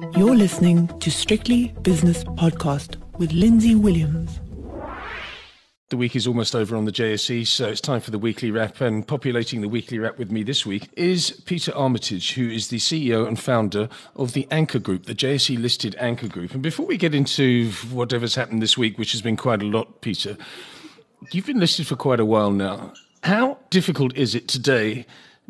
You're listening to Strictly Business Podcast with Lindsay Williams. The week is almost over on the JSE, so it's time for the weekly wrap. And populating the weekly wrap with me this week is Peter Armitage, who is the CEO and founder of the Anchor Group, the JSE listed Anchor Group. And before we get into whatever's happened this week, which has been quite a lot, Peter, you've been listed for quite a while now. How difficult is it today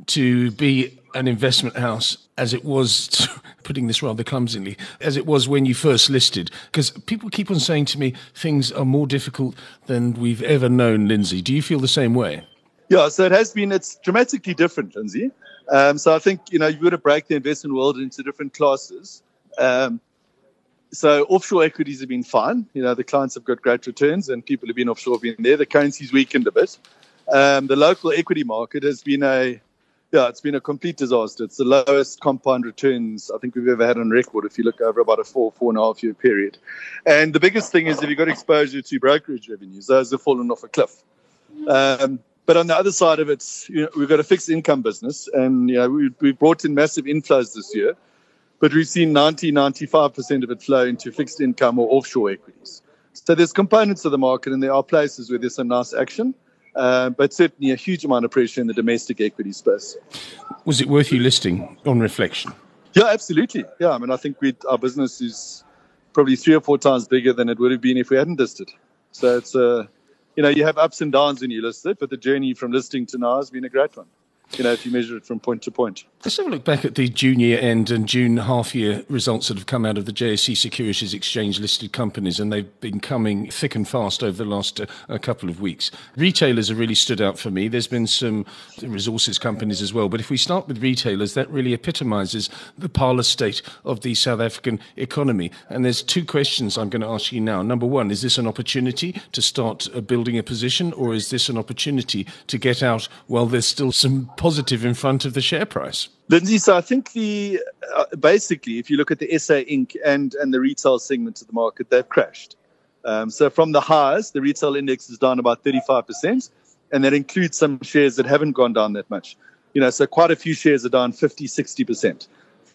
to be an investment house as it was, putting this rather clumsily, as it was when you first listed? Because people keep on saying to me things are more difficult than we've ever known, Lindsay. Do you feel the same way? Yeah, so it has been, it's dramatically different, Lindsay. Um, so I think, you know, you've got to break the investment world into different classes. Um, so offshore equities have been fine. You know, the clients have got great returns and people have been offshore have been there. The currency's weakened a bit. Um, the local equity market has been a yeah, it's been a complete disaster. It's the lowest compound returns I think we've ever had on record if you look over about a four, four and a half year period. And the biggest thing is if you've got exposure to brokerage revenues, those have fallen off a cliff. Um, but on the other side of it, you know, we've got a fixed income business, and you know, we, we've brought in massive inflows this year, but we've seen 90, 95% of it flow into fixed income or offshore equities. So there's components of the market, and there are places where there's some nice action. Uh, but certainly a huge amount of pressure in the domestic equity space. Was it worth you listing on reflection? Yeah, absolutely. Yeah, I mean, I think we our business is probably three or four times bigger than it would have been if we hadn't listed. So it's a, uh, you know, you have ups and downs when you list it, but the journey from listing to now has been a great one you know, if you measure it from point to point. Let's have a look back at the June year end and June half year results that have come out of the JSE Securities Exchange listed companies, and they've been coming thick and fast over the last uh, couple of weeks. Retailers have really stood out for me. There's been some resources companies as well, but if we start with retailers, that really epitomises the parlour state of the South African economy. And there's two questions I'm going to ask you now. Number one, is this an opportunity to start uh, building a position, or is this an opportunity to get out while there's still some positive in front of the share price. Lindsay, so I think the uh, basically, if you look at the SA Inc. and and the retail segment of the market, they've crashed. Um, so from the highs, the retail index is down about 35%, and that includes some shares that haven't gone down that much. You know, so quite a few shares are down 50, 60%.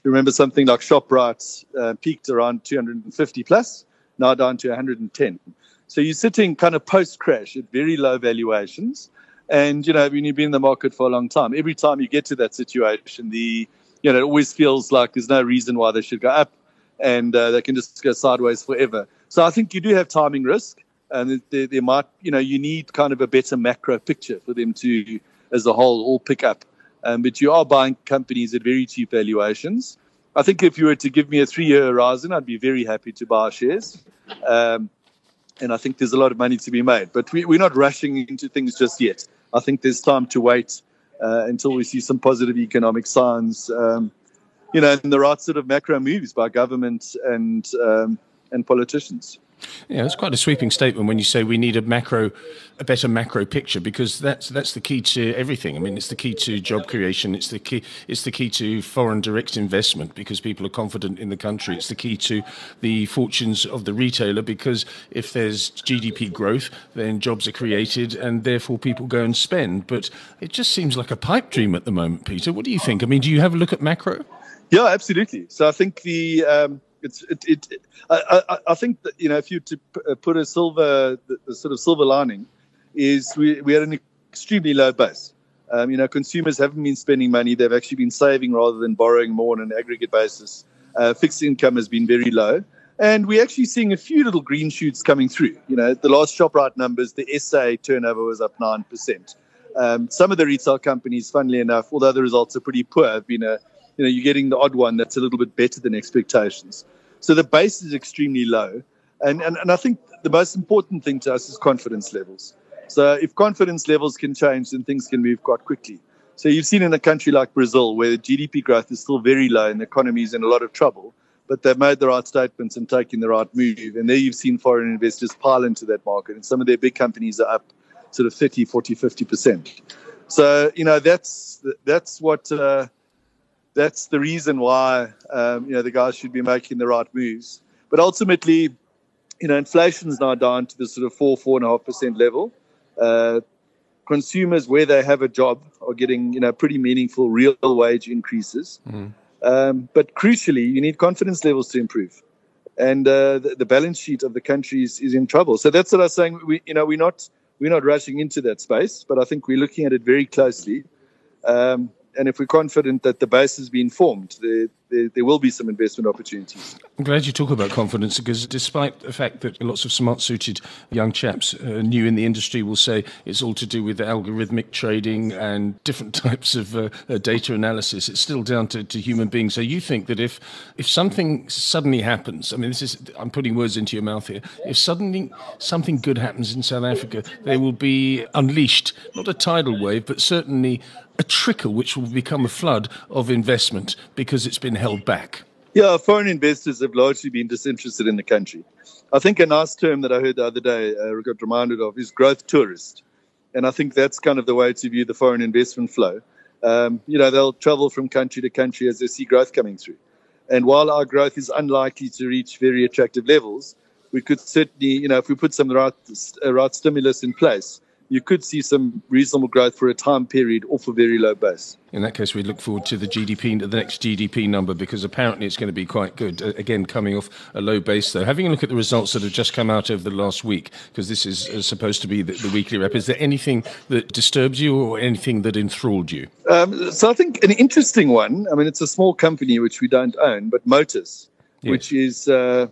Remember something like Shoprite uh, peaked around 250 plus, now down to 110. So you're sitting kind of post crash at very low valuations. And, you know, when you've been in the market for a long time, every time you get to that situation, the, you know, it always feels like there's no reason why they should go up and uh, they can just go sideways forever. So I think you do have timing risk and there, might, you know, you need kind of a better macro picture for them to, as a whole, all pick up. Um, but you are buying companies at very cheap valuations. I think if you were to give me a three-year horizon, I'd be very happy to buy shares. Um, and I think there's a lot of money to be made. But we, are not rushing into things just yet. I think there's time to wait uh, until we see some positive economic signs, um, you know, and the right sort of macro moves by government and um, and politicians. Yeah, it's quite a sweeping statement when you say we need a macro, a better macro picture, because that's that's the key to everything. I mean, it's the key to job creation. It's the key. It's the key to foreign direct investment because people are confident in the country. It's the key to the fortunes of the retailer because if there's GDP growth, then jobs are created and therefore people go and spend. But it just seems like a pipe dream at the moment, Peter. What do you think? I mean, do you have a look at macro? Yeah, absolutely. So I think the um, it's it, it, it I, I, I, think that you know if you to uh, put a silver the, the, sort of silver lining is we we had an extremely low base. Um, you know, consumers haven't been spending money; they've actually been saving rather than borrowing more on an aggregate basis. Uh, fixed income has been very low, and we're actually seeing a few little green shoots coming through. You know, the last Shoprite numbers, the SA turnover was up nine percent. Um, some of the retail companies, funnily enough, although the results are pretty poor, have been a you know, you're getting the odd one that's a little bit better than expectations. So the base is extremely low. And, and, and I think the most important thing to us is confidence levels. So if confidence levels can change, then things can move quite quickly. So you've seen in a country like Brazil, where the GDP growth is still very low and the economy is in a lot of trouble, but they've made the right statements and taken the right move. And there you've seen foreign investors pile into that market. And some of their big companies are up sort of 30, 40, 50%. So, you know, that's, that's what, uh, that's the reason why um, you know the guys should be making the right moves. But ultimately, you know, inflation's now down to the sort of four four and a half percent level. Uh, consumers, where they have a job, are getting you know pretty meaningful real wage increases. Mm. Um, but crucially, you need confidence levels to improve. And uh, the, the, balance sheet of the country is, is in trouble. So that's what I was saying. We, you know, we're not we're not rushing into that space, but I think we're looking at it very closely. Um, and if we're confident that the base has been formed, there, there, there, will be some investment opportunities. I'm glad you talk about confidence because despite the fact that lots of smart suited young chaps uh, new in the industry will say it's all to do with algorithmic trading and different types of uh, uh, data analysis, it's still down to, to, human beings. So you think that if, if something suddenly happens, I mean, this is, I'm putting words into your mouth here, if suddenly something good happens in South Africa, there will be unleashed, not a tidal wave, but certainly a trickle which will become a flood of investment because it's been held back? Yeah, foreign investors have largely been disinterested in the country. I think a nice term that I heard the other day, uh, got reminded of, is growth tourist. And I think that's kind of the way to view the foreign investment flow. Um, you know, they'll travel from country to country as they see growth coming through. And while our growth is unlikely to reach very attractive levels, we could certainly, you know, if we put some right, uh, right stimulus in place, you could see some reasonable growth for a time period off a very low base. In that case, we look forward to the GDP, the next GDP number, because apparently it's going to be quite good. Again, coming off a low base, though. Having a look at the results that have just come out over the last week, because this is uh, supposed to be the, the, weekly wrap, is there anything that disturbs you or anything that enthralled you? Um, so I think an interesting one. I mean, it's a small company which we don't own, but Motus, yes. which is. Uh,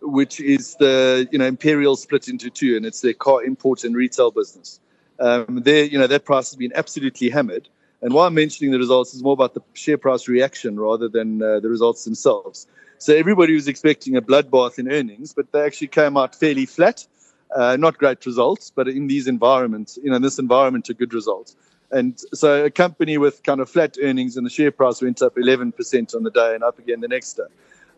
which is the you know Imperial split into two, and it's their car import and retail business. Um, there, you know, that price has been absolutely hammered. And why I'm mentioning the results is more about the share price reaction rather than uh, the results themselves. So everybody was expecting a bloodbath in earnings, but they actually came out fairly flat. Uh, not great results, but in these environments, you know, in this environment, a good result. And so a company with kind of flat earnings and the share price went up 11% on the day and up again the next day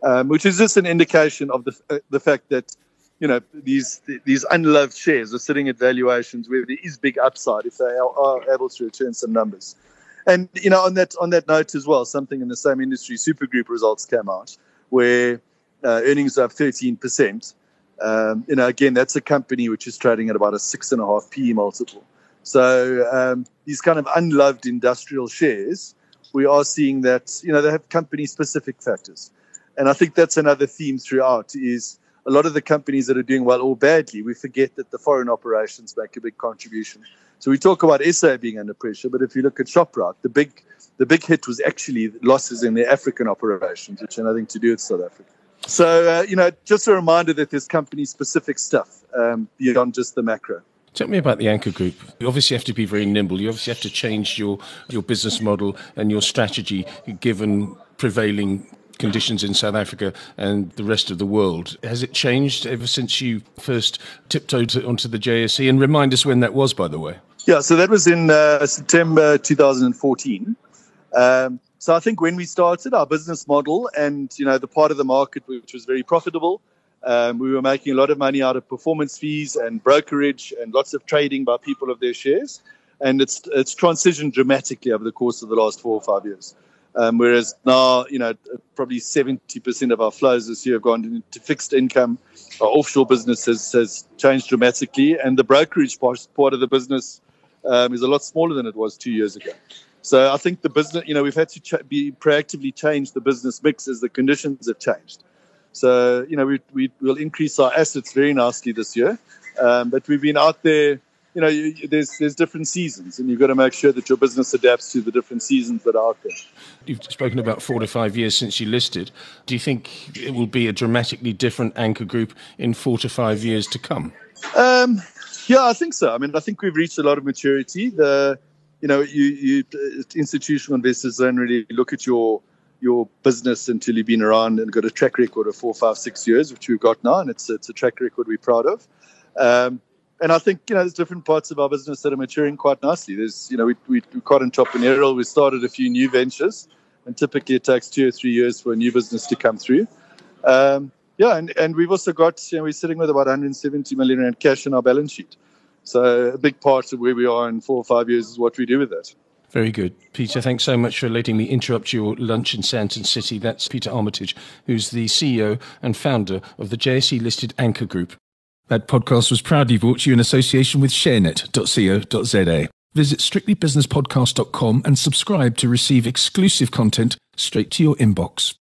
um, which is just an indication of the uh, the fact that you know these these unloved shares are sitting at valuations where there is big upside if they are, are able to return some numbers. And you know, on that on that note as well, something in the same industry, Supergroup results came out where uh, earnings are up 13 percent. Um, you know, again, that's a company which is trading at about a six and a half PE multiple. So um, these kind of unloved industrial shares, we are seeing that you know they have company specific factors. And I think that's another theme throughout is a lot of the companies that are doing well or badly, we forget that the foreign operations make a big contribution. So we talk about SA being under pressure, but if you look at Shoprite, the big the big hit was actually losses in their African operations, which had nothing to do with South Africa. So uh, you know, just a reminder that there's company specific stuff um, beyond just the macro. Tell me about the Anchor Group. You obviously have to be very nimble. You obviously have to change your, your business model and your strategy given prevailing conditions in South Africa and the rest of the world. Has it changed ever since you first tiptoed onto the JSE? And remind us when that was, by the way. Yeah, so that was in uh, September 2014. Um, so I think when we started our business model and you know the part of the market which was very profitable, um, we were making a lot of money out of performance fees and brokerage and lots of trading by people of their shares, and it's it's transitioned dramatically over the course of the last four or five years. Um, whereas now, you know, probably 70% of our flows this year have gone into fixed income. Our offshore business has, has changed dramatically, and the brokerage part, of the business um, is a lot smaller than it was two years ago. So I think the business, you know, we've had to ch- be proactively change the business mix as the conditions have changed. So, you know, we, we will increase our assets very nicely this year, um, but we've been out there you know, you, there's there's different seasons, and you've got to make sure that your business adapts to the different seasons that are out there. You've spoken about four to five years since you listed. Do you think it will be a dramatically different anchor group in four to five years to come? Um, yeah, I think so. I mean, I think we've reached a lot of maturity. The, you know, you, you institutional investors don't really look at your your business until you've been around and got a track record of four, five, six years, which we've got now, and it's it's a track record we're proud of. Um, and I think you know there's different parts of our business that are maturing quite nicely. There's you know we, we we're quite entrepreneurial. We started a few new ventures, and typically it takes two or three years for a new business to come through. Um, yeah, and, and we've also got you know we're sitting with about 170 million rand cash in our balance sheet. So a big part of where we are in four or five years is what we do with that. Very good. Peter, thanks so much for letting me interrupt your lunch in Sandton City. That's Peter Armitage, who's the CEO and founder of the JSE listed Anchor Group. That podcast was proudly brought to you in association with sharenet.co.za. Visit strictlybusinesspodcast.com and subscribe to receive exclusive content straight to your inbox.